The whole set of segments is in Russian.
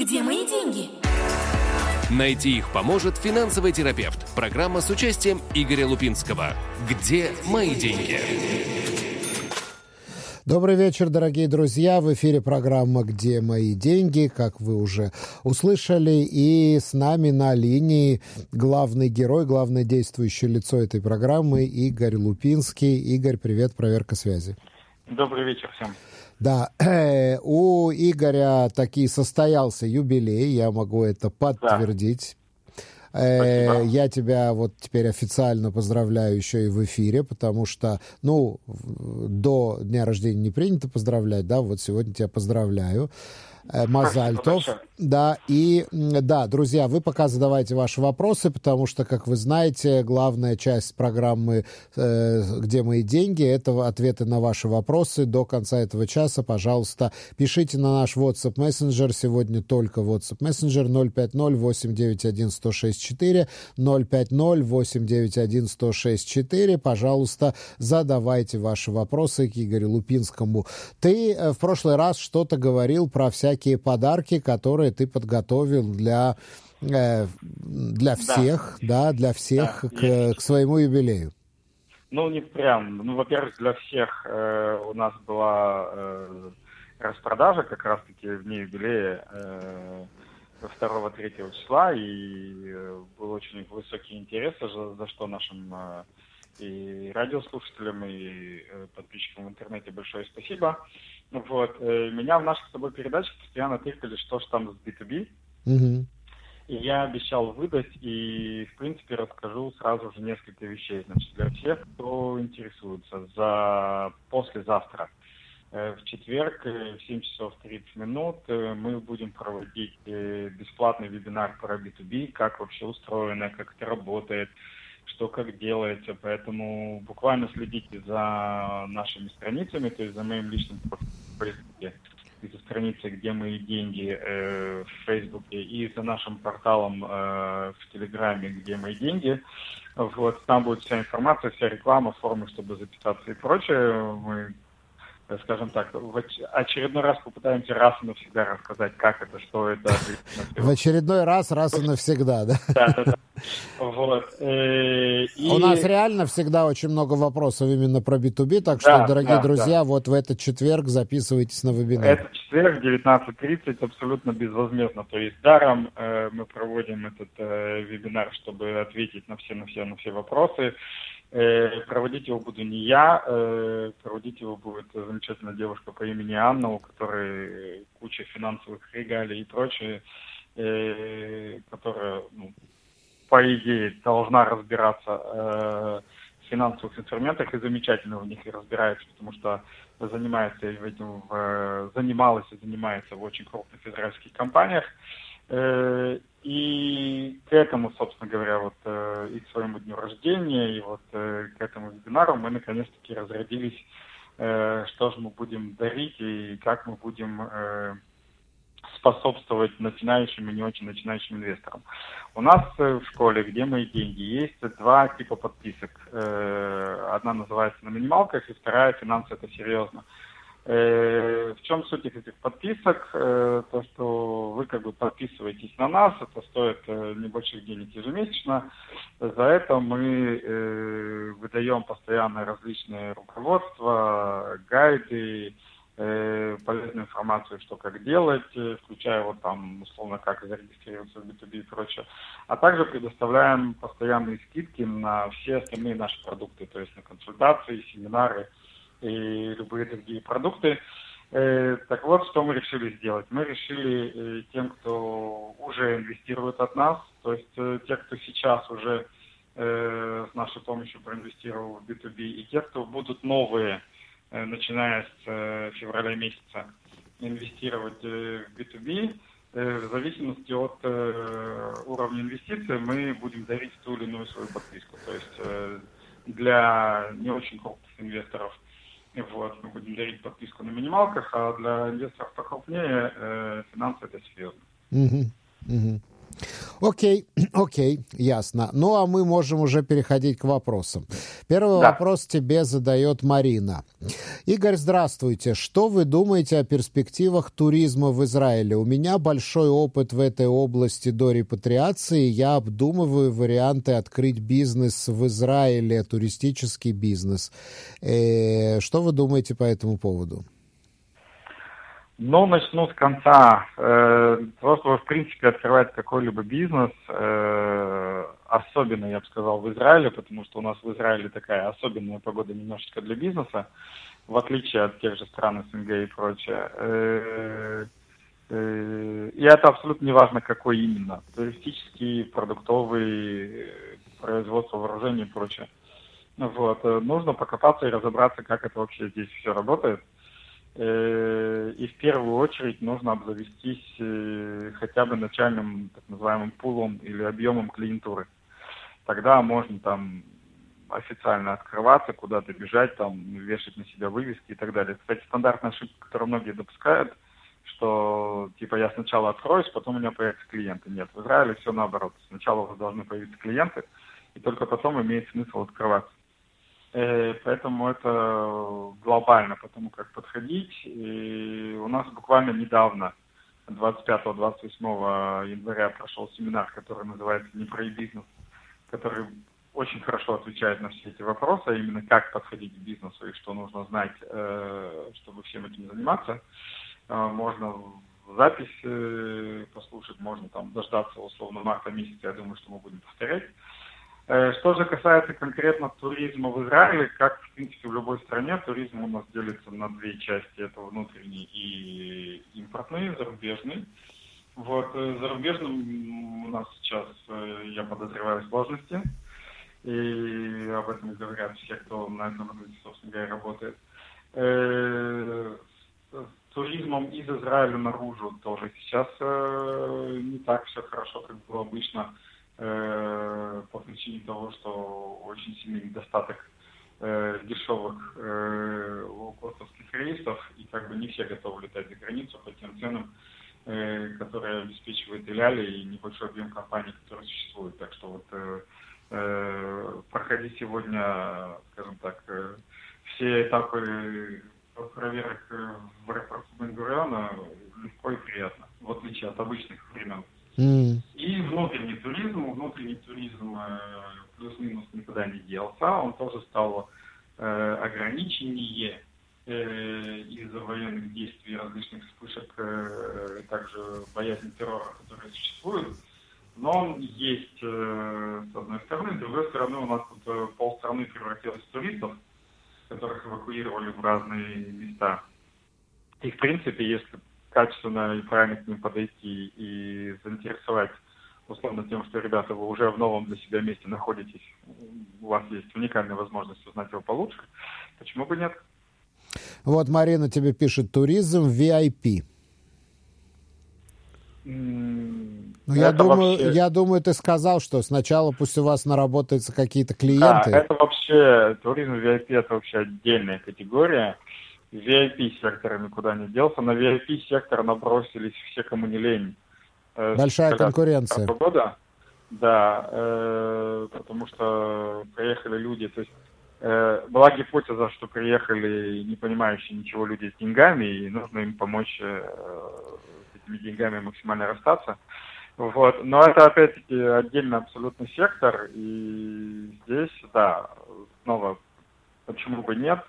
Где мои деньги? Найти их поможет финансовый терапевт. Программа с участием Игоря Лупинского. Где мои деньги? Добрый вечер, дорогие друзья. В эфире программа «Где мои деньги?», как вы уже услышали. И с нами на линии главный герой, главное действующее лицо этой программы Игорь Лупинский. Игорь, привет, проверка связи. Добрый вечер всем. Да, у Игоря таки состоялся юбилей, я могу это подтвердить. Спасибо. Я тебя вот теперь официально поздравляю еще и в эфире, потому что, ну, до дня рождения не принято поздравлять, да, вот сегодня тебя поздравляю. Э, Мазальтов. Да, и да, друзья, вы пока задавайте ваши вопросы, потому что, как вы знаете, главная часть программы э, «Где мои деньги» — это ответы на ваши вопросы. До конца этого часа, пожалуйста, пишите на наш WhatsApp Messenger. Сегодня только WhatsApp Messenger 050-891-1064, 050-891-1064. Пожалуйста, задавайте ваши вопросы к Игорю Лупинскому. Ты э, в прошлый раз что-то говорил про всякие всякие подарки, которые ты подготовил для, э, для всех, да, да для всех да, к, к своему юбилею. Ну, не прям. Ну, во-первых, для всех э, у нас была э, распродажа как раз-таки в дни юбилея э, 2-3 числа, и э, был очень высокий интерес, за, за что нашим э, и радиослушателям, и э, подписчикам в интернете большое спасибо. Вот. Э, меня в наших с тобой передачах постоянно тыкали, что же там с B2B. Угу. И я обещал выдать, и, в принципе, расскажу сразу же несколько вещей. Значит, для всех, кто интересуется, за послезавтра, э, в четверг в 7 часов 30 минут мы будем проводить бесплатный вебинар про B2B, как вообще устроено, как это работает, что как делается, поэтому буквально следите за нашими страницами, то есть за моим личным профилем и за страницей, где мои деньги э, в Фейсбуке, и за нашим порталом э, в Телеграме, где мои деньги. Вот, там будет вся информация, вся реклама, формы, чтобы записаться и прочее. Мы скажем так, в очередной раз попытаемся раз и навсегда рассказать, как это, что это. В очередной раз, раз и навсегда, да? Да, да, да. Вот. Э, и... У нас реально всегда очень много вопросов именно про B2B, так что, да, дорогие да, друзья, да. вот в этот четверг записывайтесь на вебинар. Этот четверг, 19.30, абсолютно безвозмездно, то есть даром э, мы проводим этот э, вебинар, чтобы ответить на все, на все, на все вопросы. Э, проводить его буду не я, э, проводить его будет замечательная девушка по имени Анна, у которой куча финансовых регалий и прочее, э, которая, ну, по идее, должна разбираться в финансовых инструментах и замечательно в них и разбирается, потому что занимается этим, занималась и занимается в очень крупных израильских компаниях. Э, и к этому, собственно говоря, вот э, и к своему дню рождения, и вот э, к этому вебинару мы наконец-таки разрядились, что же мы будем дарить и как мы будем способствовать начинающим и не очень начинающим инвесторам. У нас в школе, где мои деньги, есть два типа подписок. Одна называется на минималках, и вторая финансы это серьезно. В чем суть этих подписок? Э, то, что вы как бы подписываетесь на нас, это стоит э, небольших денег ежемесячно. За это мы выдаем постоянно различные руководства, гайды, полезную информацию, что как делать, включая вот там, условно, как зарегистрироваться в B2B и прочее. А также предоставляем постоянные скидки на все остальные наши продукты, то есть на консультации, семинары, и любые другие продукты. Э, так вот, что мы решили сделать. Мы решили э, тем, кто уже инвестирует от нас, то есть э, те, кто сейчас уже с нашей помощью проинвестировал в B2B, и те, кто будут новые, начиная с февраля месяца, инвестировать в B2B, в зависимости от уровня инвестиций мы будем дарить ту или иную свою подписку. То есть для не очень крупных инвесторов – вот, мы будем дарить подписку на минималках, а для инвесторов покрупнее э, финансы это серьезно. Угу, угу. Окей, окей, ясно. Ну, а мы можем уже переходить к вопросам. Первый да. вопрос тебе задает Марина. Игорь, здравствуйте. Что вы думаете о перспективах туризма в Израиле? У меня большой опыт в этой области до репатриации. Я обдумываю варианты открыть бизнес в Израиле, туристический бизнес. Э, что вы думаете по этому поводу? Ну, начну с конца. Э, того, в принципе, открывать какой-либо бизнес, э, особенно, я бы сказал, в Израиле, потому что у нас в Израиле такая особенная погода немножечко для бизнеса, в отличие от тех же стран СНГ и прочее. Э, и это абсолютно не важно, какой именно. Туристический, продуктовый, производство вооружений и прочее. Вот. Нужно покопаться и разобраться, как это вообще здесь все работает. Э, и в первую очередь нужно обзавестись э, хотя бы начальным так называемым пулом или объемом клиентуры. Тогда можно там официально открываться, куда-то бежать, там, вешать на себя вывески и так далее. Кстати, стандартная ошибка, которую многие допускают, что типа я сначала откроюсь, потом у меня появятся клиенты. Нет, в Израиле все наоборот. Сначала у вас должны появиться клиенты, и только потом имеет смысл открываться. Э, поэтому это глобально, потому как подходить. И у нас буквально недавно, 25-28 января, прошел семинар, который называется «Не про бизнес», который очень хорошо отвечает на все эти вопросы, а именно как подходить к бизнесу и что нужно знать, э, чтобы всем этим заниматься. Э, можно запись послушать, можно там дождаться условно марта месяца, я думаю, что мы будем повторять. Э, что же касается конкретно туризма в Израиле, как в принципе в любой стране, туризм у нас делится на две части. Это внутренний и импортный, зарубежный. Вот, э, зарубежным у нас сейчас, э, я подозреваю, сложности. И об этом говорят все, кто на этом рынке, собственно говоря, работает. Туризмом из Израиля наружу тоже сейчас не так все хорошо, как было обычно по причине того, что очень сильный недостаток э, дешевых э, лоукостовских рейсов, и как бы не все готовы летать за границу по тем ценам, э, которые обеспечивает Иляли и небольшой объем компаний, которые существуют. Так что вот э, э, проходи сегодня, скажем так, э, все этапы проверок в аэропорту Бенгуриона легко и приятно, в отличие от обычных времен. И внутренний туризм, внутренний туризм э, плюс-минус никуда не делся, он тоже стал э, ограниченнее э, из-за военных действий, различных вспышек, также боязнь террора, которые существуют. Но он есть э, с одной стороны, с другой стороны у нас тут полстраны превратилось в туристов, которых эвакуировали в разные места. И в принципе, если качественно и правильно к ним подойти и заинтересовать условно тем, что, ребята, вы уже в новом для себя месте находитесь, у вас есть уникальная возможность узнать его получше, почему бы нет? Вот Марина тебе пишет, туризм VIP. Ну, я думаю, вообще... я думаю, ты сказал, что сначала пусть у вас наработаются какие-то клиенты. Да, это вообще, туризм VIP это вообще отдельная категория. VIP-сектор никуда не делся. На VIP-сектор набросились все, кому не лень. Э, Большая конкуренция. Года. Да, э, потому что приехали люди, то есть э, была гипотеза, что приехали не понимающие ничего люди с деньгами, и нужно им помочь э, с этими деньгами максимально расстаться. Вот. Но это опять-таки отдельный абсолютно сектор, и здесь, да, снова, почему бы нет,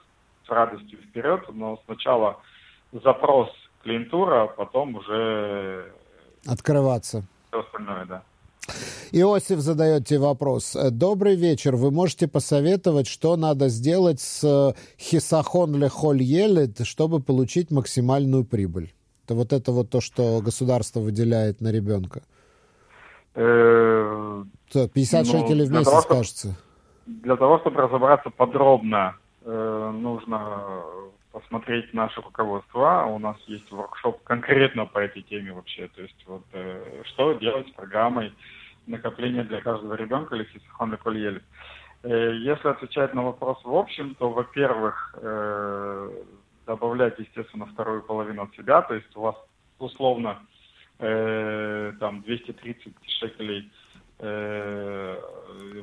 радостью вперед, но сначала запрос клиентура, а потом уже... Открываться. Все остальное, да. Иосиф задает тебе вопрос. Добрый вечер. Вы можете посоветовать, что надо сделать с хисахон лехоль елет, чтобы получить максимальную прибыль? Это вот это вот то, что государство выделяет на ребенка. 50 э, ну, шекелей в месяц, кажется. Для того, чтобы разобраться подробно Э, нужно посмотреть наше руководство. У нас есть воркшоп конкретно по этой теме вообще. То есть вот э, что делать с программой накопления для каждого ребенка или хисахон коль э, Если отвечать на вопрос в общем, то, во-первых, добавлять, естественно, вторую половину от себя. То есть у вас условно э, там 230 шекелей э,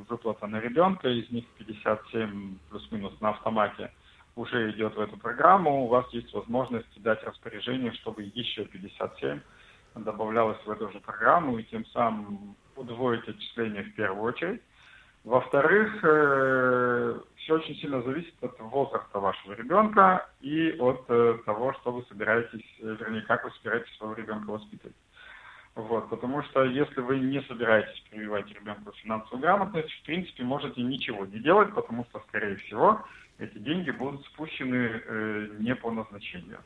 выплата на ребенка, из них 57 плюс-минус на автомате уже идет в эту программу, у вас есть возможность дать распоряжение, чтобы еще 57 добавлялось в эту же программу, и тем самым удвоить отчисления в первую очередь. Во-вторых, э, все очень сильно зависит от возраста вашего ребенка и от э, того, что вы собираетесь, э, вернее, как вы собираетесь своего ребенка воспитывать. Вот, потому что если вы не собираетесь прививать ребенку финансовую грамотность, в принципе, можете ничего не делать, потому что, скорее всего, эти деньги будут спущены э, не по назначению.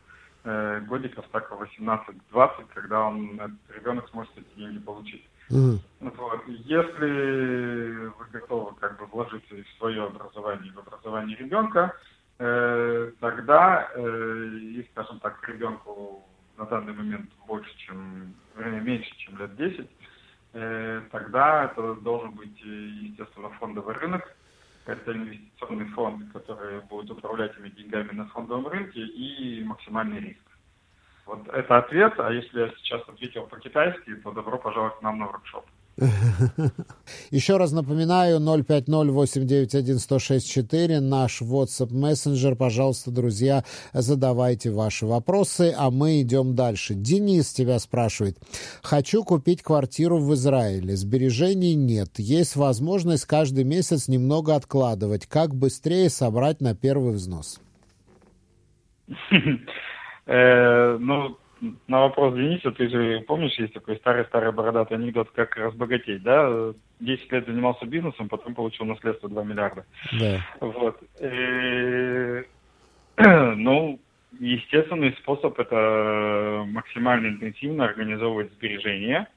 Э, годиков так 18-20, когда он, этот ребенок сможет эти деньги получить. Mm. Вот. Если вы готовы как бы вложиться в свое образование, в образование ребенка, э, тогда, э, и, скажем так, ребенку на данный момент больше, чем, меньше, чем лет 10, э, тогда это должен быть, естественно, фондовый рынок, это инвестиционный фонд, который будет управлять этими деньгами на фондовом рынке и максимальный риск. Вот это ответ, а если я сейчас ответил по-китайски, то добро пожаловать к нам на воркшоп. Еще раз напоминаю, 050-891-1064, наш WhatsApp мессенджер. Пожалуйста, друзья, задавайте ваши вопросы, а мы идем дальше. Денис тебя спрашивает. Хочу купить квартиру в Израиле. Сбережений нет. Есть возможность каждый месяц немного откладывать. Как быстрее собрать на первый взнос? Э, ну, на вопрос Дениса, ты же помнишь, есть такой старый-старый бородатый анекдот, как разбогатеть, да? Десять лет занимался бизнесом, потом получил наследство 2 миллиарда. Да. Вот. И, ну, естественный способ это максимально интенсивно организовывать сбережения.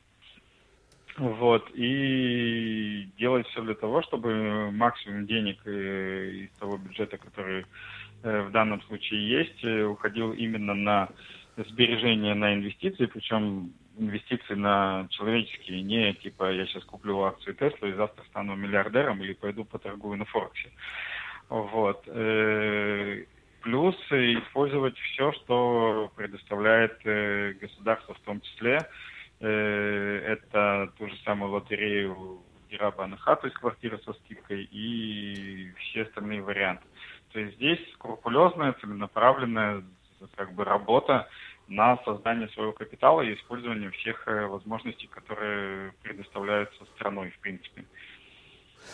Вот, и делать все для того, чтобы максимум денег э, из того бюджета, который э, в данном случае есть, э, уходил именно на сбережения на инвестиции, причем инвестиции на человеческие, не типа я сейчас куплю акции Тесла и завтра стану миллиардером или пойду поторгую на Форексе. Вот. Э, плюс использовать все, что предоставляет э, государство в том числе. Э, это ту же самую лотерею Дираба Анаха, то есть квартира со скидкой, и все остальные варианты. То есть здесь скрупулезная, целенаправленная как бы работа на создание своего капитала и использование всех э, возможностей, которые предоставляются страной, в принципе.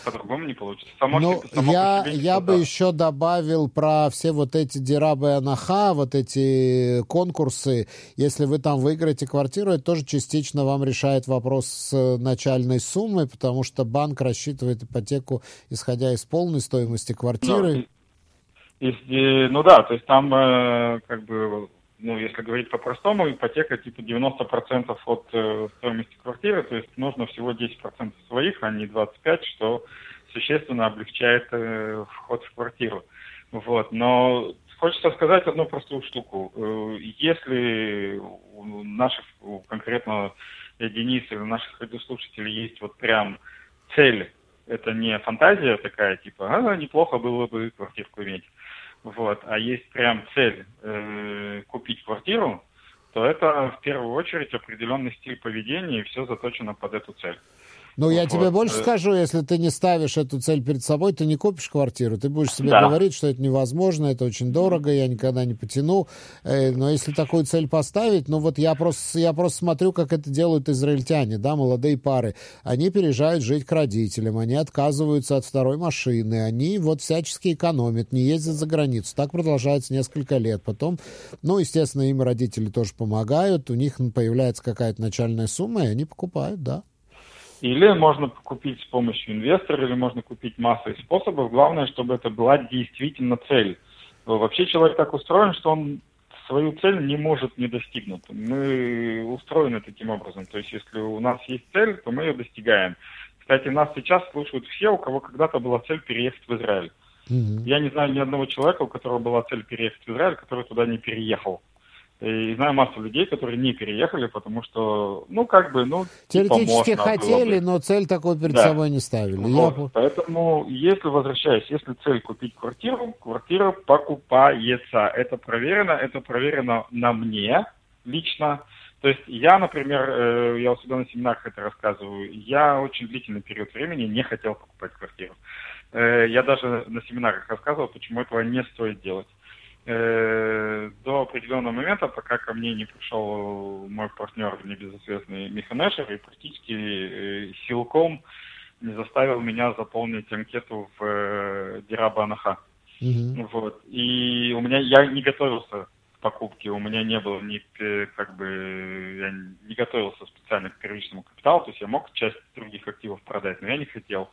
По-другому не получится. Само ну, само я, я бы еще добавил про все вот эти дирабы анаха, вот эти конкурсы. Если вы там выиграете квартиру, это тоже частично вам решает вопрос с начальной суммой, потому что банк рассчитывает ипотеку, исходя из полной стоимости квартиры. Ну, и, ну да, то есть там э, как бы, ну если говорить по-простому, ипотека типа 90% от э, стоимости квартиры, то есть нужно всего 10% своих, а не 25%, что существенно облегчает э, вход в квартиру. Вот, но хочется сказать одну простую штуку. Э, если у наших, у конкретно Дениса или наших радиослушателей есть вот прям цель, это не фантазия такая, типа, а, неплохо было бы квартирку иметь вот, а есть прям цель э, купить квартиру, то это в первую очередь определенный стиль поведения, и все заточено под эту цель. Ну, я вот. тебе больше э, скажу, если ты не ставишь эту цель перед собой, ты не купишь квартиру. Ты будешь себе да. говорить, что это невозможно, это очень дорого, я никогда не потяну. Э, но если такую цель поставить, ну вот я просто, я просто смотрю, как это делают израильтяне, да, молодые пары. Они переезжают жить к родителям, они отказываются от второй машины, они вот всячески экономят, не ездят за границу. Так продолжается несколько лет. Потом, ну, естественно, им родители тоже помогают, у них появляется какая-то начальная сумма, и они покупают, да. Или можно купить с помощью инвестора, или можно купить массой способов. Главное, чтобы это была действительно цель. Вообще человек так устроен, что он свою цель не может не достигнуть. Мы устроены таким образом. То есть, если у нас есть цель, то мы ее достигаем. Кстати, нас сейчас слушают все, у кого когда-то была цель переехать в Израиль. Mm-hmm. Я не знаю ни одного человека, у которого была цель переехать в Израиль, который туда не переехал. И знаю массу людей, которые не переехали, потому что, ну, как бы, ну, типа, Теоретически типа, хотели, но цель такой перед да. собой не ставили. Вот. Я... Поэтому, если, возвращаясь, если цель купить квартиру, квартира покупается. Это проверено, это проверено на мне лично, То есть я, например, э, я у себя на семинарах это рассказываю, я очень длительный период времени не хотел покупать квартиру. Э, я даже на семинарах рассказывал, почему этого не стоит делать. Э, до определенного момента, пока ко мне не пришел мой партнер, небезызвестный Миха Нешер, и практически силком не заставил меня заполнить анкету в Дираба Анаха. Mm-hmm. Вот. И у меня я не готовился покупки у меня не было ни, как бы, я не готовился специально к первичному капиталу, то есть я мог часть других активов продать, но я не хотел.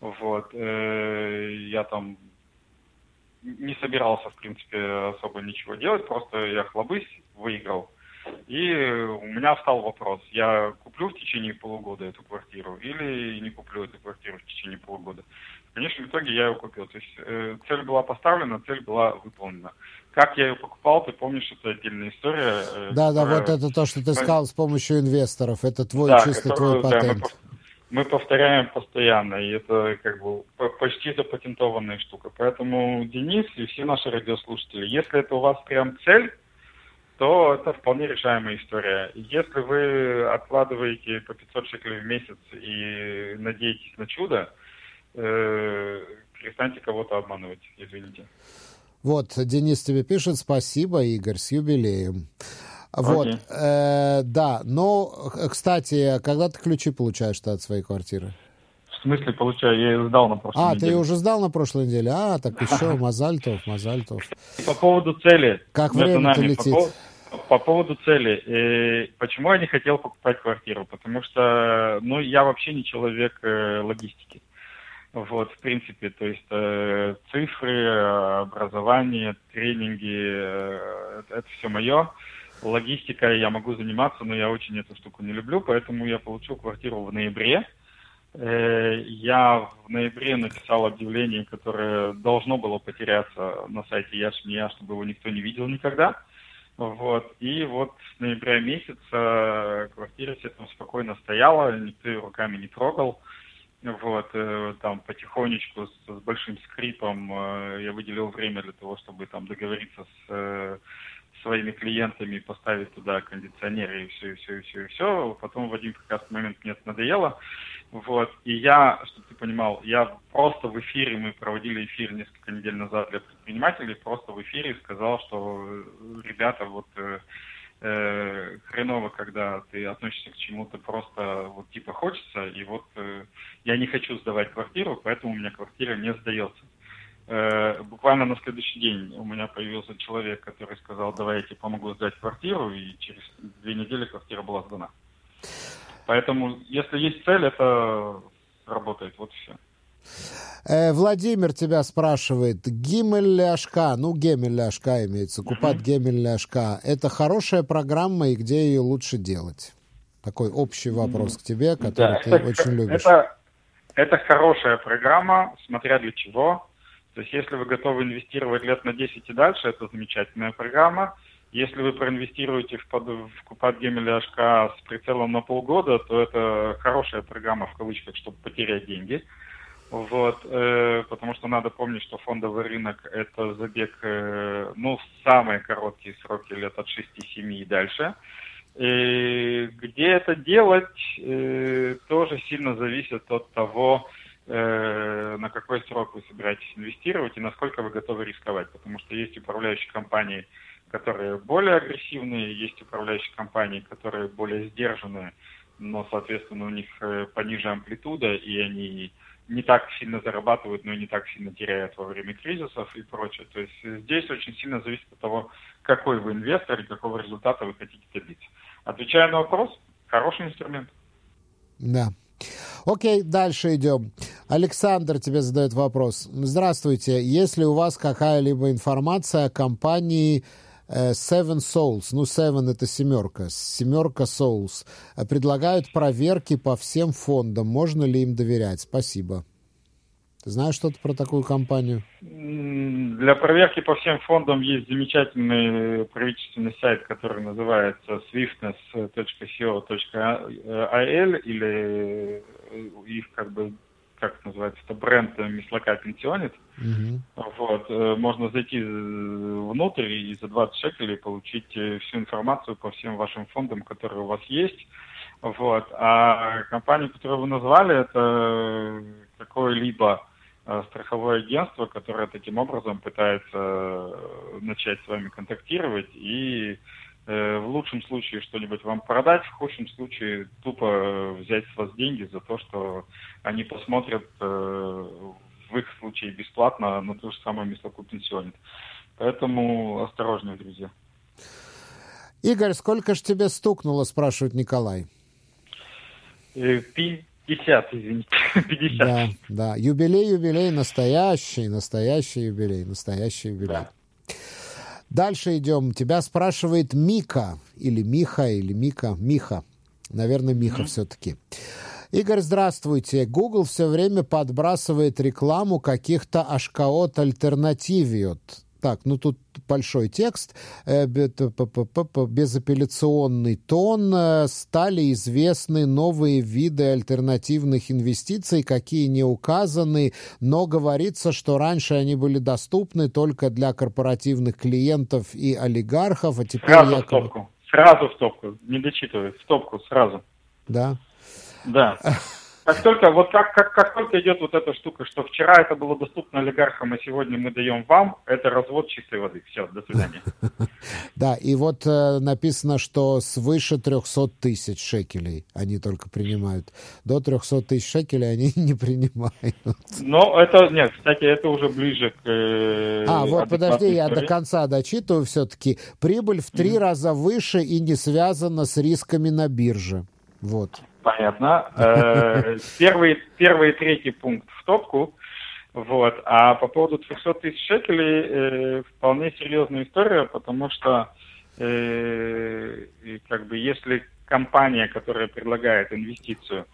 Вот, э, я там не собирался, в принципе, особо ничего делать, просто я хлобысь выиграл. И у меня встал вопрос, я куплю в течение полугода эту квартиру или не куплю эту квартиру в течение полугода. В конечном итоге я ее купил. То есть э, цель была поставлена, цель была выполнена. Как я ее покупал, ты помнишь, это отдельная история. Э, да, да, вот это то, что ты сказал с помощью инвесторов. Это твой да, чисто которую, твой патент. Да, мы, мы повторяем постоянно, и это как бы почти запатентованная штука. Поэтому, Денис и все наши радиослушатели, если это у вас прям цель, то это вполне решаемая история. Если вы откладываете по 500 шекелей в месяц и надеетесь на чудо, э, перестаньте кого-то обманывать, извините. Вот, Денис тебе пишет, спасибо, Игорь, с юбилеем. Вот, okay. э, да, но, кстати, когда ты ключи получаешь от своей квартиры? В смысле получаю? Я ее сдал на прошлой а, неделе. А, ты уже сдал на прошлой неделе? А, так еще Мазальтов, Мазальтов. По поводу цели. Как время-то летит? По, по поводу цели. Э, почему я не хотел покупать квартиру? Потому что, ну, я вообще не человек э, логистики. Вот, в принципе, то есть э, цифры, образование, тренинги, э, это все мое. Логистикой я могу заниматься, но я очень эту штуку не люблю, поэтому я получил квартиру в ноябре. Э, я в ноябре написал объявление, которое должно было потеряться на сайте Яшмия, чтобы его никто не видел никогда. Вот. И вот с ноября месяца квартира себе там спокойно стояла, никто ее руками не трогал. Вот, э, там потихонечку с, с большим скрипом э, я выделил время для того, чтобы там договориться с своими клиентами, поставить туда кондиционеры и все, и все, и все, и все. Потом в один прекрасный момент мне это надоело. Вот, и я, чтобы ты понимал, я просто в эфире, мы проводили эфир несколько недель назад для предпринимателей, просто в эфире сказал, что ребята, вот э, хреново, когда ты относишься к чему-то просто вот типа хочется, и вот э, я не хочу сдавать квартиру, поэтому у меня квартира не сдается. Э, буквально на следующий день у меня появился человек, который сказал, давай я тебе помогу сдать квартиру, и через две недели квартира была сдана. Поэтому, если есть цель, это работает, вот и все. Э, Владимир тебя спрашивает, Гимель Ляшка, ну Гемель Ляшка имеется, Купат mm-hmm. Гемель Ляшка, это хорошая программа и где ее лучше делать? Такой общий вопрос mm-hmm. к тебе, который да, ты это, очень любишь. Это, это хорошая программа, смотря для чего. То есть если вы готовы инвестировать лет на 10 и дальше, это замечательная программа. Если вы проинвестируете в, под, в Купат Гемель Ляшка с прицелом на полгода, то это хорошая программа в кавычках, чтобы потерять деньги. Вот, э, потому что надо помнить, что фондовый рынок это забег, э, ну, самые короткие сроки, лет от 6-7 и дальше. И где это делать, э, тоже сильно зависит от того, на какой срок вы собираетесь инвестировать и насколько вы готовы рисковать. Потому что есть управляющие компании, которые более агрессивные, есть управляющие компании, которые более сдержанные, но, соответственно, у них э, пониже амплитуда, и они не так сильно зарабатывают, но и не так сильно теряют во время кризисов и прочее. То есть здесь очень сильно зависит от того, какой вы инвестор и какого результата вы хотите добиться. Отвечая на вопрос, хороший инструмент. Да. Окей, дальше идем. Александр тебе задает вопрос. Здравствуйте. Есть ли у вас какая-либо информация о компании Э, Seven Souls, ну Seven это семерка, семерка Souls, предлагают проверки по всем фондам. Можно ли им доверять? Спасибо. Ты знаешь что-то про такую компанию? Для проверки по всем фондам есть замечательный правительственный сайт, который называется swiftness.co.il или их как бы как это называется, это бренд Мислака Пенсионит. Угу. Вот, э, можно зайти внутрь и за 20 шекелей получить всю информацию по всем вашим фондам, которые у вас есть. Вот. А компания, которую вы назвали, это какое-либо страховое агентство, которое таким образом пытается начать с вами контактировать и Э, в лучшем случае что-нибудь вам продать, в худшем случае тупо взять с вас деньги за то, что они посмотрят э, в их случае бесплатно на ту же самую Мислоку пенсионит. Поэтому осторожнее, друзья. Игорь, сколько ж тебе стукнуло, спрашивает Николай? 50, э, извините, 50. Да, да, юбилей, юбилей, настоящий, настоящий юбилей, настоящий юбилей. Да. Дальше идем. Тебя спрашивает Мика, или Миха, или Мика, Миха. Наверное, Миха mm-hmm. все-таки. Игорь, здравствуйте. Google все время подбрасывает рекламу каких-то ашкаот альтернативиот. Так, ну тут большой текст, э, безапелляционный тон, э, стали известны новые виды альтернативных инвестиций, какие не указаны, но говорится, что раньше они были доступны только для корпоративных клиентов и олигархов, а теперь сразу якобы... в топку, сразу в топку, не дочитывай, в топку сразу. Да? Да. Как только, вот как, как, как только идет вот эта штука, что вчера это было доступно олигархам, а сегодня мы даем вам, это развод чистой воды. Все, до свидания. Да, и вот э, написано, что свыше 300 тысяч шекелей они только принимают. До 300 тысяч шекелей они не принимают. Но это, нет, кстати, это уже ближе к... Э, а, вот подожди, я до конца дочитываю все-таки. Прибыль в три раза выше и не связана с рисками на бирже. Вот. Понятно. Э, первый, первый и третий пункт в топку. Вот. А по поводу 300 тысяч шекелей э, вполне серьезная история, потому что э, как бы если компания, которая предлагает инвестицию,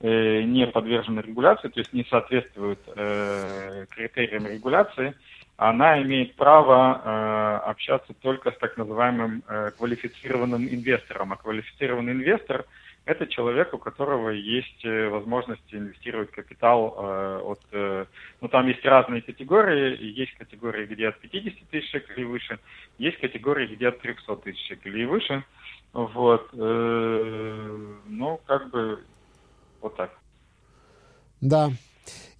не подвержена регуляции, то есть не соответствует э, критериям регуляции, она имеет право э, общаться только с так называемым э, квалифицированным инвестором. А квалифицированный инвестор – это человек, у которого есть э, возможность инвестировать капитал э, от... Э, ну, там есть разные категории. Есть категории, где от 50 тысяч шекелей и выше. Есть категории, где от 300 тысяч шекелей и выше. Вот. Ну, как бы вот так. Да,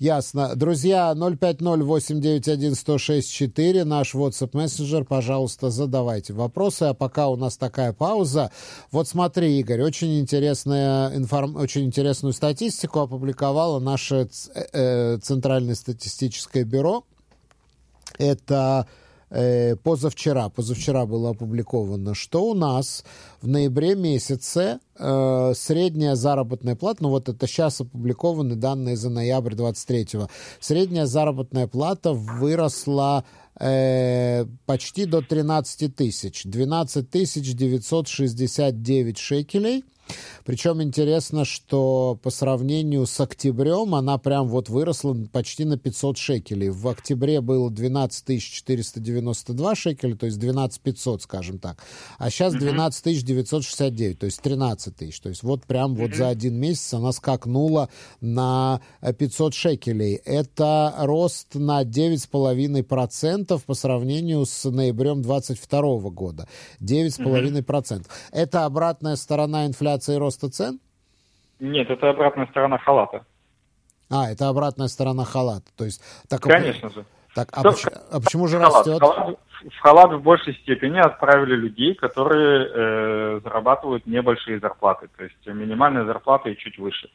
Ясно. Друзья, 050-891-1064, наш WhatsApp мессенджер, пожалуйста, задавайте вопросы. А пока у нас такая пауза, вот смотри, Игорь, очень, интересная информ... очень интересную статистику опубликовало наше э, э, Центральное статистическое бюро. Это э, позавчера, позавчера было опубликовано, что у нас в ноябре месяце э, средняя заработная плата, ну вот это сейчас опубликованы данные за ноябрь 23-го, средняя заработная плата выросла э, почти до 13 тысяч, 12 тысяч 969 шекелей – причем интересно, что по сравнению с октябрем она прям вот выросла почти на 500 шекелей. В октябре было 12 492 шекеля, то есть 12 500, скажем так. А сейчас 12 969, то есть 13 тысяч. То есть вот прям вот за один месяц она скакнула на 500 шекелей. Это рост на 9,5% по сравнению с ноябрем 22 года. 9,5%. Это обратная сторона инфляции инфляции и роста цен? Нет, это обратная сторона халата. А, это обратная сторона халата. То есть, так, Конечно же. Так, а, поч- а почему же халат, растет? Халат, в халат в большей степени отправили людей, которые э, зарабатывают небольшие зарплаты, то есть минимальная зарплата и чуть выше.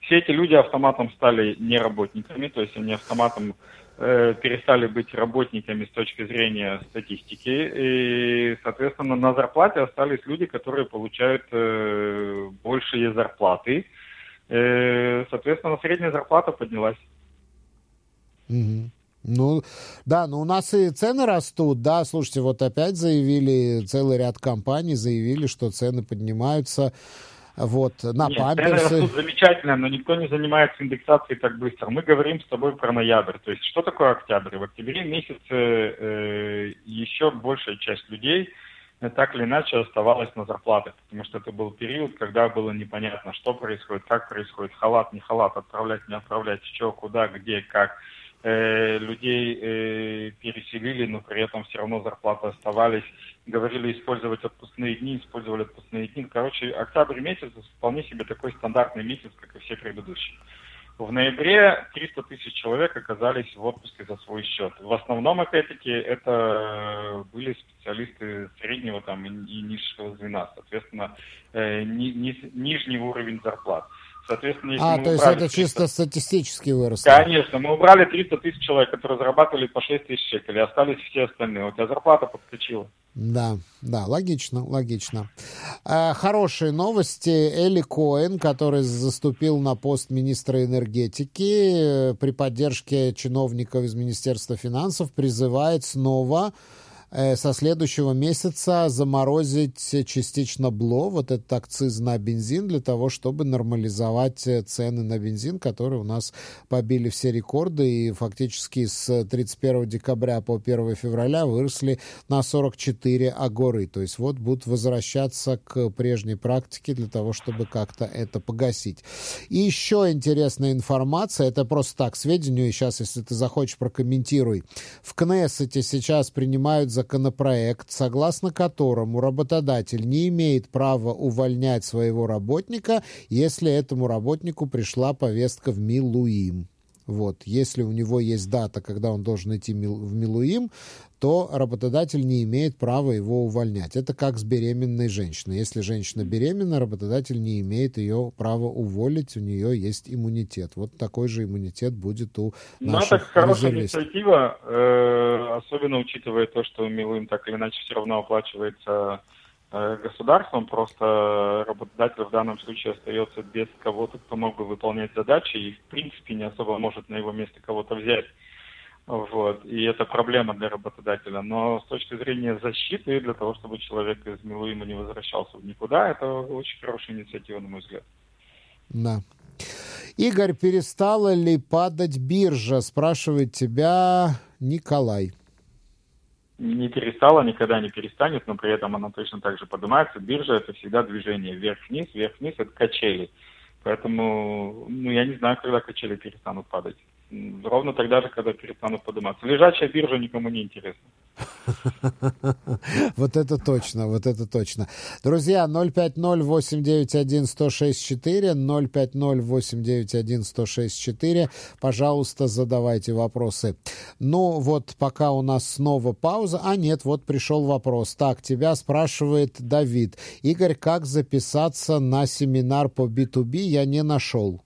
Все эти люди автоматом стали не работниками, то есть они автоматом перестали быть работниками с точки зрения статистики, и, соответственно, на зарплате остались люди, которые получают э, большие зарплаты. Э, соответственно, средняя зарплата поднялась. Угу. Ну, да, но у нас и цены растут, да, слушайте, вот опять заявили, целый ряд компаний заявили, что цены поднимаются вот, на Нет, памперсы. Тут замечательно, но никто не занимается индексацией так быстро. Мы говорим с тобой про ноябрь. То есть что такое октябрь? В октябре месяце э, еще большая часть людей так или иначе оставалась на зарплатах, потому что это был период, когда было непонятно, что происходит, как происходит, халат, не халат, отправлять, не отправлять, что, куда, где, как. Э, людей э, переселили, но при этом все равно зарплаты оставались. Говорили использовать отпускные дни, использовали отпускные дни. Короче, октябрь месяц вполне себе такой стандартный месяц, как и все предыдущие. В ноябре 300 тысяч человек оказались в отпуске за свой счет. В основном, опять-таки, это э, были специалисты среднего там, и низшего звена, соответственно, ни, ни, нижний уровень зарплат. Соответственно, если а, то есть это 300... чисто статистически выросло? Конечно, мы убрали 300 тысяч человек, которые зарабатывали по 6 тысяч шекелей, остались все остальные. У тебя зарплата подскочила. Да, да, логично, логично. А, хорошие новости. Эли Коэн, который заступил на пост министра энергетики, э, при поддержке чиновников из Министерства финансов призывает снова Э, со следующего месяца заморозить частично БЛО, вот этот акциз на бензин, для того, чтобы нормализовать э, цены на бензин, которые у нас побили все рекорды и фактически с 31 декабря по 1 февраля выросли на 44 агоры. То есть вот будут возвращаться к прежней практике для того, чтобы как-то это погасить. И еще интересная информация, это просто так, сведению, и сейчас, если ты захочешь, прокомментируй. В Кнессете сейчас принимают законопроект, согласно которому работодатель не имеет права увольнять своего работника, если этому работнику пришла повестка в Милуим. Вот. Если у него есть дата, когда он должен идти в Милуим, то работодатель не имеет права его увольнять. Это как с беременной женщиной. Если женщина беременна, работодатель не имеет ее права уволить, у нее есть иммунитет. Вот такой же иммунитет будет у наших Ну, это хорошая инициатива, э, особенно учитывая то, что Милуим так или иначе все равно оплачивается государством, просто работодатель в данном случае остается без кого-то, кто мог бы выполнять задачи и, в принципе, не особо может на его месте кого-то взять. Вот. И это проблема для работодателя. Но с точки зрения защиты, для того, чтобы человек из Милуима не возвращался в никуда, это очень хорошая инициатива, на мой взгляд. Да. Игорь, перестала ли падать биржа? Спрашивает тебя Николай. Не перестала, никогда не перестанет, но при этом она точно так же поднимается. Биржа это всегда движение вверх-вниз, вверх-вниз это качели. Поэтому, ну, я не знаю, когда качели перестанут падать ровно тогда же, когда перестанут подниматься. Лежачая биржа никому не интересна. Вот это точно, вот это точно. Друзья, 050-891-1064, 050-891-1064. Пожалуйста, задавайте вопросы. Ну, вот пока у нас снова пауза. А, нет, вот пришел вопрос. Так, тебя спрашивает Давид. Игорь, как записаться на семинар по B2B? Я не нашел.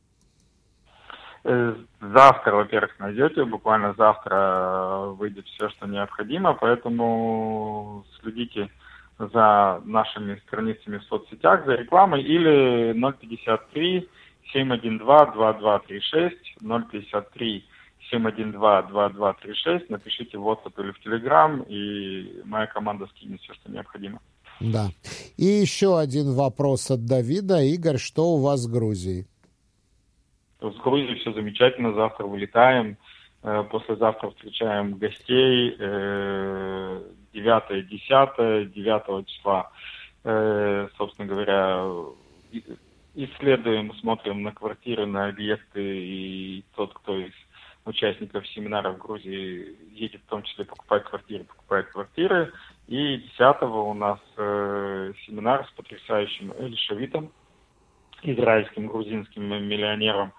Э, завтра, во-первых, найдете, буквально завтра э, выйдет все, что необходимо, поэтому следите за нашими страницами в соцсетях, за рекламой, или 053 712 2236, 053 712 2236, напишите в WhatsApp или в Telegram, и моя команда скинет все, что необходимо. Да. И еще один вопрос от Давида. Игорь, что у вас с Грузией? С Грузией все замечательно, завтра вылетаем, э, послезавтра встречаем гостей, 9, 10, 9 числа, э, собственно говоря, исследуем, смотрим на квартиры, на объекты, и тот, кто из участников семинара в Грузии едет в том числе покупать квартиры, покупает квартиры. И 10 у нас э, семинар с потрясающим Элишавитом, израильским грузинским миллионером,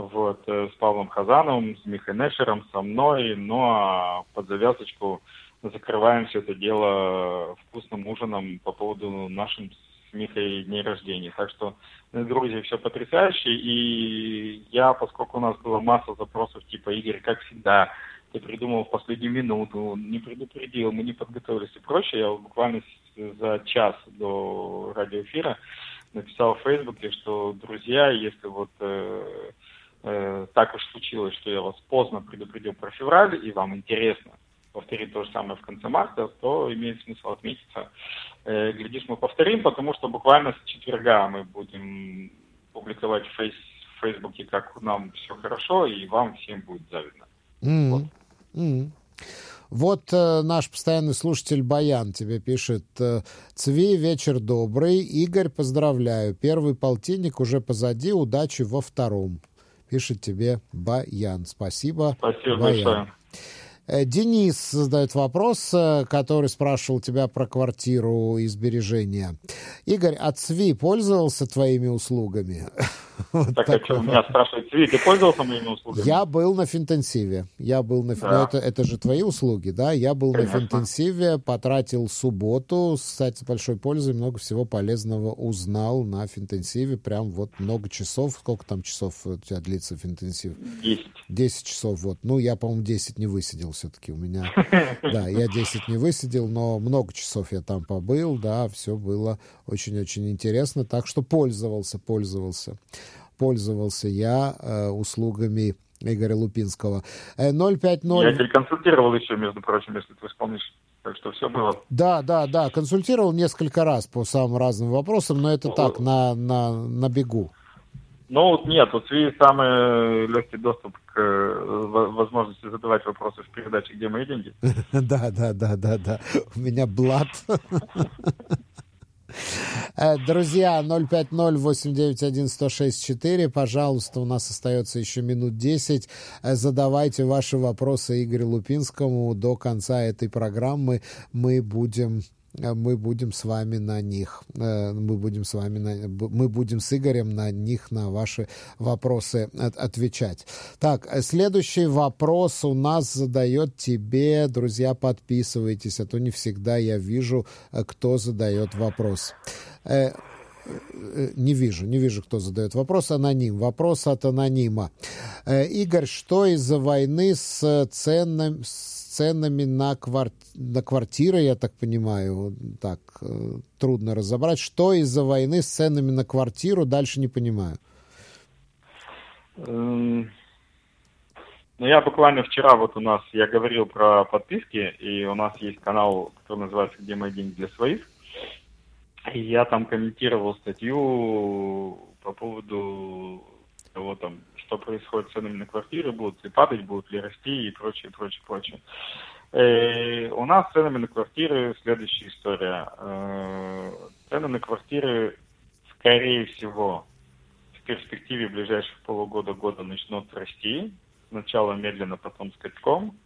вот, э, с Павлом Хазановым, с Михой Нешером, со мной, ну а под завязочку закрываем все это дело вкусным ужином по поводу нашим с Михой дней рождения. Так что, э, друзья, все потрясающе. И я, поскольку у нас была масса запросов типа Игорь, как всегда, ты придумал в последнюю минуту, не предупредил, мы не подготовились и прочее, я буквально за час до радиоэфира написал в Фейсбуке, что, друзья, если вот э, э, так уж случилось, что я вас поздно предупредил про февраль, и вам интересно повторить то же самое в конце марта, то имеет смысл отметиться. Э, глядишь, мы повторим, потому что буквально с четверга мы будем публиковать в, фейс, в Фейсбуке, как нам все хорошо, и вам всем будет завидно. Mm-hmm. Вот. Mm-hmm. Вот э, наш постоянный слушатель Баян тебе пишет. Э, Цви, вечер добрый. Игорь, поздравляю. Первый полтинник уже позади. Удачи во втором. Пишет тебе Баян. Спасибо. Спасибо Баян. большое. Э, Денис задает вопрос, э, который спрашивал тебя про квартиру и сбережения. Игорь, а ЦВИ пользовался твоими услугами? Вот так, а что, меня спрашивает, Цви, ты пользовался моими услугами? Я был на финтенсиве. Я был на... Да. Ну, это, это же твои услуги, да? Я был Конечно. на финтенсиве, потратил субботу, кстати, с большой пользой, много всего полезного узнал на финтенсиве. Прям вот много часов. Сколько там часов у тебя длится финтенсив? Десять. Десять часов, вот. Ну, я, по-моему, десять не высидел все-таки у меня. Да, я десять не высидел, но много часов я там побыл, да, все было очень-очень интересно, так что пользовался, пользовался пользовался я э, услугами Игоря Лупинского. 050... Э, я тебя консультировал еще, между прочим, если ты вспомнишь. Так что все было. Да, да, да. Консультировал несколько раз по самым разным вопросам, но это так, на, на, на бегу. Ну, вот нет, вот в самый легкий доступ к э, возможности задавать вопросы в передаче «Где мои деньги?» Да, да, да, да, да. У меня блат. Э, друзья, 050-891-1064, пожалуйста, у нас остается еще минут 10. Э, задавайте ваши вопросы Игорю Лупинскому до конца этой программы. Мы будем мы будем с вами на них, э, мы будем с вами, на, мы будем с Игорем на них, на ваши вопросы отвечать. Так, э, следующий вопрос у нас задает тебе, друзья, подписывайтесь, а то не всегда я вижу, кто задает вопрос. Не вижу, не вижу, кто задает вопрос. Аноним. Вопрос от анонима. Игорь, что из-за войны с ценным, ценами на, квар... на квартиры, я так понимаю, так э, трудно разобрать. Что из-за войны с ценами на квартиру, дальше не понимаю. Эм, ну, я буквально вчера вот у нас, я говорил про подписки, и у нас есть канал, который называется «Где мои деньги для своих». Я там комментировал статью по поводу того, там, что происходит с ценами на квартиры, будут ли падать, будут ли расти и прочее, прочее, прочее. Э, у нас с ценами на квартиры следующая история. Э, цены на квартиры, скорее всего, в перспективе ближайших полугода-года начнут расти. Сначала медленно, потом скачком.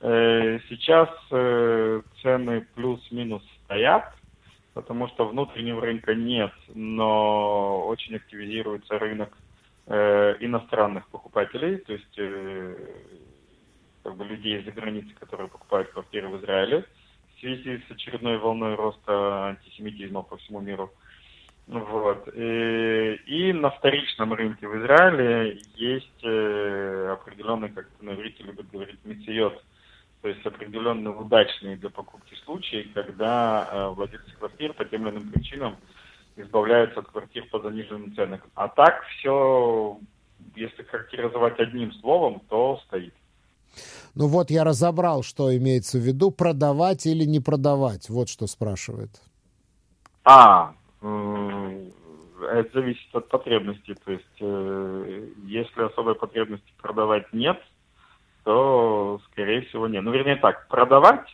Э, сейчас э, цены плюс-минус стоят, потому что внутреннего рынка нет, но очень активизируется рынок Э, иностранных покупателей, то есть э, как бы людей из-за границы, которые покупают квартиры в Израиле в связи с очередной волной роста антисемитизма по всему миру. Вот. И, и на вторичном рынке в Израиле есть э, определенный, как на иврите любят говорить, мициот, то есть определенные удачные для покупки случаи, когда э, владельцы квартир по тем или иным причинам избавляются от квартир по заниженным ценам. А так все, если характеризовать одним словом, то стоит. Ну вот я разобрал, что имеется в виду, продавать или не продавать. Вот что спрашивает. А, это зависит от потребностей. То есть, э, если особой потребности продавать нет, то, скорее всего, нет. Ну, вернее так, продавать,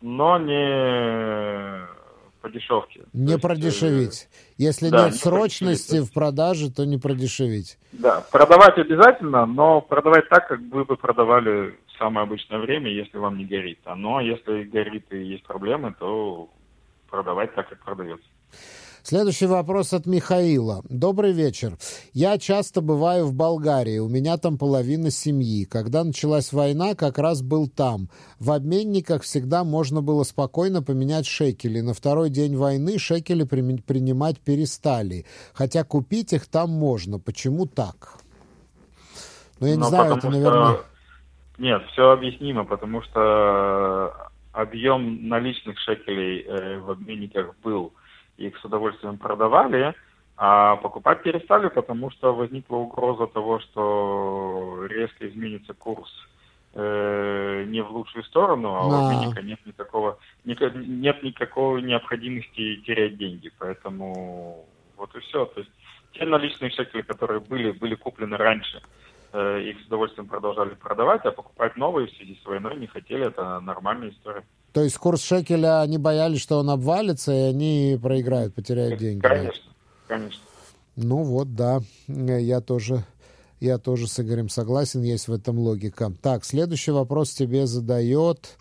но не по дешевке. Не То продешевить. Есть, э, Если да, нет не срочности в продаже, то не продешевить. Да, продавать обязательно, но продавать так, как вы бы продавали в самое обычное время, если вам не горит. А но если горит и есть проблемы, то продавать так, как продается. Следующий вопрос от Михаила. Добрый вечер. Я часто бываю в Болгарии. У меня там половина семьи. Когда началась война, как раз был там. В обменниках всегда можно было спокойно поменять шекели. На второй день войны шекели при... принимать перестали. Хотя купить их там можно. Почему так? Ну, я не Но знаю, это, наверное... Что... Нет, все объяснимо, потому что объем наличных шекелей э, в обменниках был – их с удовольствием продавали, а покупать перестали, потому что возникла угроза того, что резко изменится курс э, не в лучшую сторону, а да. у обменника нет никакого нет никакой необходимости терять деньги, поэтому вот и все. То есть те наличные шекели, которые были были куплены раньше э, их с удовольствием продолжали продавать, а покупать новые в связи с войной не хотели. Это нормальная история. То есть курс шекеля, они боялись, что он обвалится, и они проиграют, потеряют деньги. Конечно, конечно. Ну вот, да, я тоже, я тоже с Игорем согласен, есть в этом логика. Так, следующий вопрос тебе задает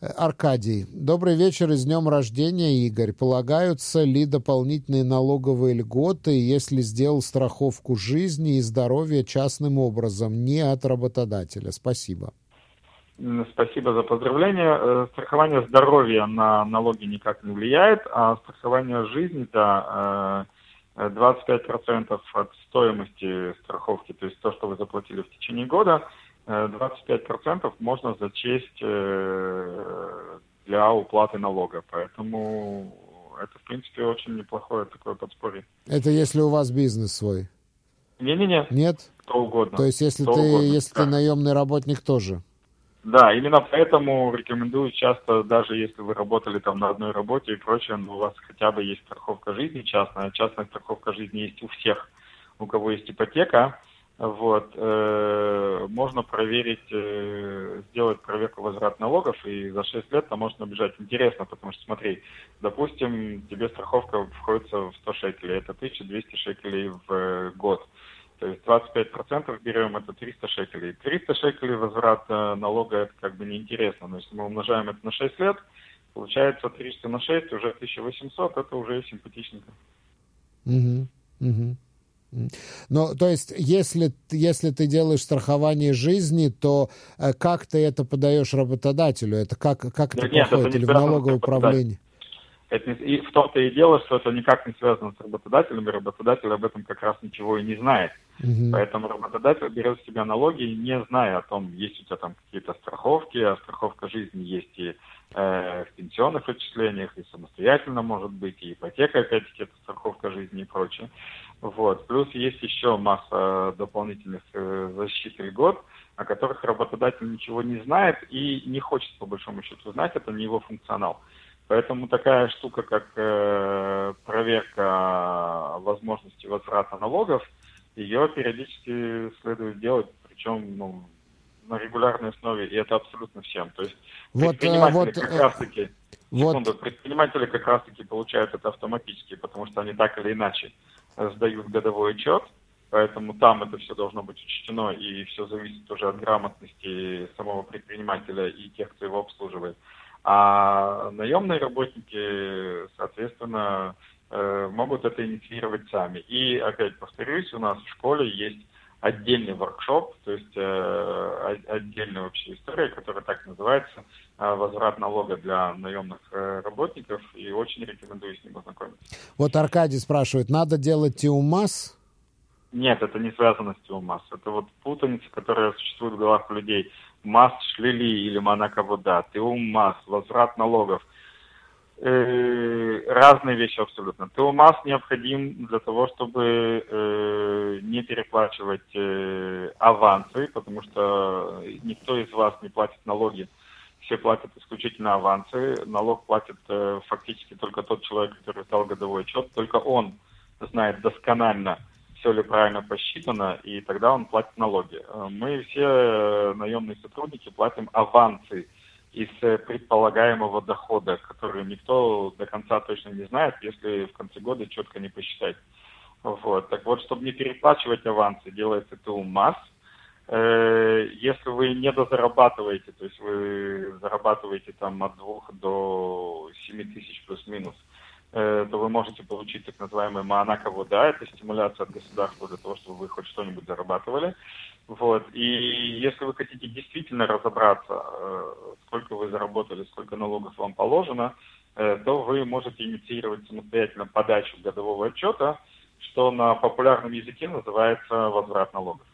э, Аркадий. Добрый вечер и с днем рождения, Игорь. Полагаются ли дополнительные налоговые льготы, если сделал страховку жизни и здоровья частным образом, не от работодателя? Спасибо. Спасибо за поздравление. Э, страхование здоровья на налоги никак не влияет, а страхование жизни, да, 25% э, от стоимости страховки, то есть то, что вы заплатили в течение года, 25% э, можно зачесть для уплаты налога. Поэтому это, в принципе, очень неплохое такое подспорье. Это если у вас бизнес свой? Не-не-не. Нет? Кто угодно. То есть если, ты, угодно, если да. ты наемный работник тоже? Да, именно поэтому рекомендую часто, даже если вы работали там на одной работе и прочее, но у вас хотя бы есть страховка жизни частная. Частная страховка жизни есть у всех, у кого есть ипотека. Вот, э, можно проверить, э, сделать проверку возврат налогов, и за 6 лет там можно набежать. Интересно, потому что, смотри, допустим, тебе страховка входится в 100 шекелей, это 1200 шекелей в э, год. То есть 25% берем, это 300 шекелей. 300 шекелей возврат налога, это как бы неинтересно. Но если мы умножаем это на 6 лет, получается 300 на 6, уже 1800, это уже симпатичненько. Угу, угу. Ну, то есть, если, если ты делаешь страхование жизни, то э, как ты это подаешь работодателю? Это как, как это нет, проходит? Это Или в налоговое управление? Это не, и в том-то и дело, что это никак не связано с работодателем, и работодатель об этом как раз ничего и не знает. Mm-hmm. Поэтому работодатель берет с себя налоги, не зная о том, есть у тебя там какие-то страховки, а страховка жизни есть и э, в пенсионных отчислениях, и самостоятельно может быть, и ипотека, опять-таки, это страховка жизни и прочее. Вот. Плюс есть еще масса дополнительных э, защит и льгот, о которых работодатель ничего не знает и не хочет, по большому счету, знать, это не его функционал. Поэтому такая штука, как э, проверка возможности возврата налогов, ее периодически следует делать, причем ну, на регулярной основе, и это абсолютно всем. То есть вот, э, предприниматели вот, как э, раз-таки, вот. секунду, предприниматели как раз-таки получают это автоматически, потому что они так или иначе сдают годовой отчет, поэтому там это все должно быть учтено, и все зависит уже от грамотности самого предпринимателя и тех, кто его обслуживает. А наемные работники, соответственно, могут это инициировать сами. И, опять повторюсь, у нас в школе есть отдельный воркшоп, то есть э, отдельная вообще история, которая так называется, э, возврат налога для наемных э, работников, и очень рекомендую с ним ознакомиться. Вот Аркадий спрашивает, надо делать ТИУМАС? Нет, это не связано с ТИУМАС. Это вот путаница, которая существует в головах людей МАС шлили или Монако вода, ТУ МАС, возврат налогов. Разные вещи абсолютно. ТУ МАС необходим для того, чтобы э, не переплачивать э, авансы, потому что никто из вас не платит налоги. Все платят исключительно авансы. Налог платит э, фактически только тот человек, который сдал годовой отчет. Только он знает досконально, все ли правильно посчитано, и тогда он платит налоги. Э, мы все э, наемные сотрудники платим авансы из э, предполагаемого дохода, который никто до конца точно не знает, если в конце года четко не посчитать. Вот. Так вот, чтобы не переплачивать авансы, делается ТУ МАС. Если вы не дозарабатываете, то есть вы зарабатываете там от 2 до 7 тысяч плюс-минус, Э, то вы можете получить так называемый Монако вода, это стимуляция от государства для того, чтобы вы хоть что-нибудь зарабатывали. Вот. И если вы хотите действительно разобраться, э, сколько вы заработали, сколько налогов вам положено, э, то вы можете инициировать самостоятельно подачу годового отчета, что на популярном языке называется возврат налогов.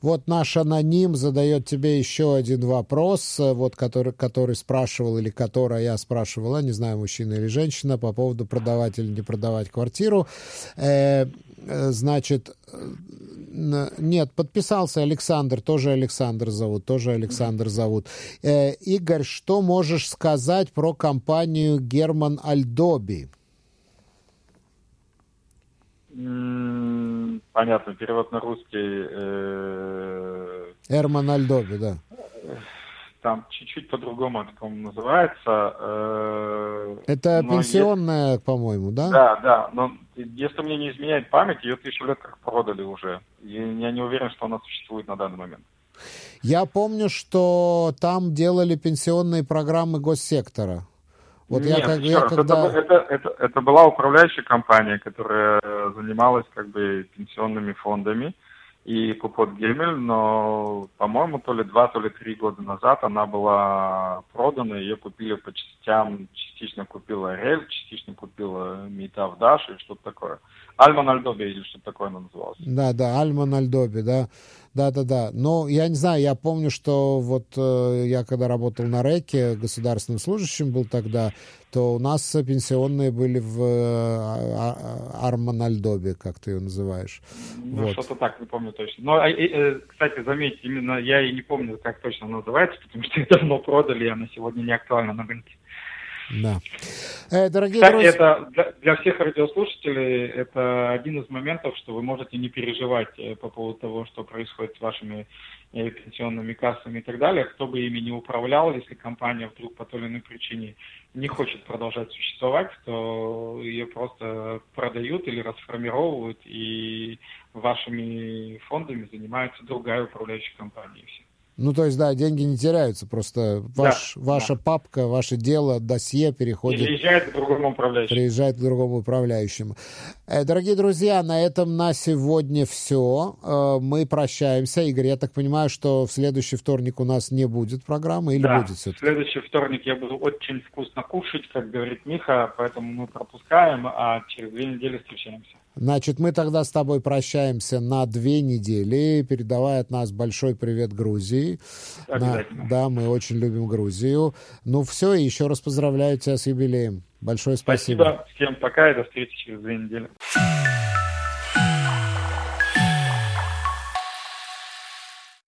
Вот наш аноним задает тебе еще один вопрос, э, вот который, который спрашивал или которая я спрашивала, не знаю, мужчина или женщина, по поводу продавать или не продавать квартиру. Э, значит, нет, подписался Александр, тоже Александр зовут, тоже Александр зовут. Э, Игорь, что можешь сказать про компанию Герман Альдоби? понятно, перевод на русский... Э... Эрман Альдоби, да. Там чуть-чуть по-другому это, по-моему, называется. Э... Это пенсионная, есть... по-моему, да? Да, да, но если мне не изменяет память, ее тысячу лет как продали уже. И я не уверен, что она существует на данный момент. Я помню, что там делали пенсионные программы госсектора. Вот Нет, я, как, я когда... это, это, это, это была управляющая компания, которая занималась как бы пенсионными фондами и Купот Гемель, но, по-моему, то ли два, то ли три года назад она была продана, ее купили по частям, частично купила Рель, частично купила Митав Даш и что-то такое. Альма Альдоби или что-то такое она называлась. Да, да, Альма Альдоби, да. Да, да, да. Но я не знаю, я помню, что вот э, я когда работал на РЭКе, государственным служащим был тогда, то у нас пенсионные были в э, Арманальдобе, как ты ее называешь. Ну, вот. что-то так, не помню точно. Но, э, э, кстати, заметьте, именно я и не помню, как точно называется, потому что ее давно продали, и она сегодня не актуальна на рынке. Да. Э, дорогие Кстати, друзья... это для, для всех радиослушателей это один из моментов, что вы можете не переживать э, по поводу того, что происходит с вашими э, пенсионными кассами и так далее. Кто бы ими не управлял, если компания вдруг по той или иной причине не хочет продолжать существовать, то ее просто продают или расформировывают, и вашими фондами занимается другая управляющая компания. И все. Ну, то есть, да, деньги не теряются, просто ваш, да, ваша да. папка, ваше дело, досье переходит... Переезжает к другому управляющему. Приезжает к другому управляющему. Э, дорогие друзья, на этом на сегодня все. Э, мы прощаемся. Игорь, я так понимаю, что в следующий вторник у нас не будет программы или да, будет все-таки? в следующий вторник я буду очень вкусно кушать, как говорит Миха, поэтому мы пропускаем, а через две недели встречаемся. Значит, мы тогда с тобой прощаемся на две недели, передавая от нас большой привет Грузии. На, да, мы очень любим Грузию. Ну все, и еще раз поздравляю тебя с юбилеем. Большое спасибо. Спасибо. Всем пока и до встречи через две недели.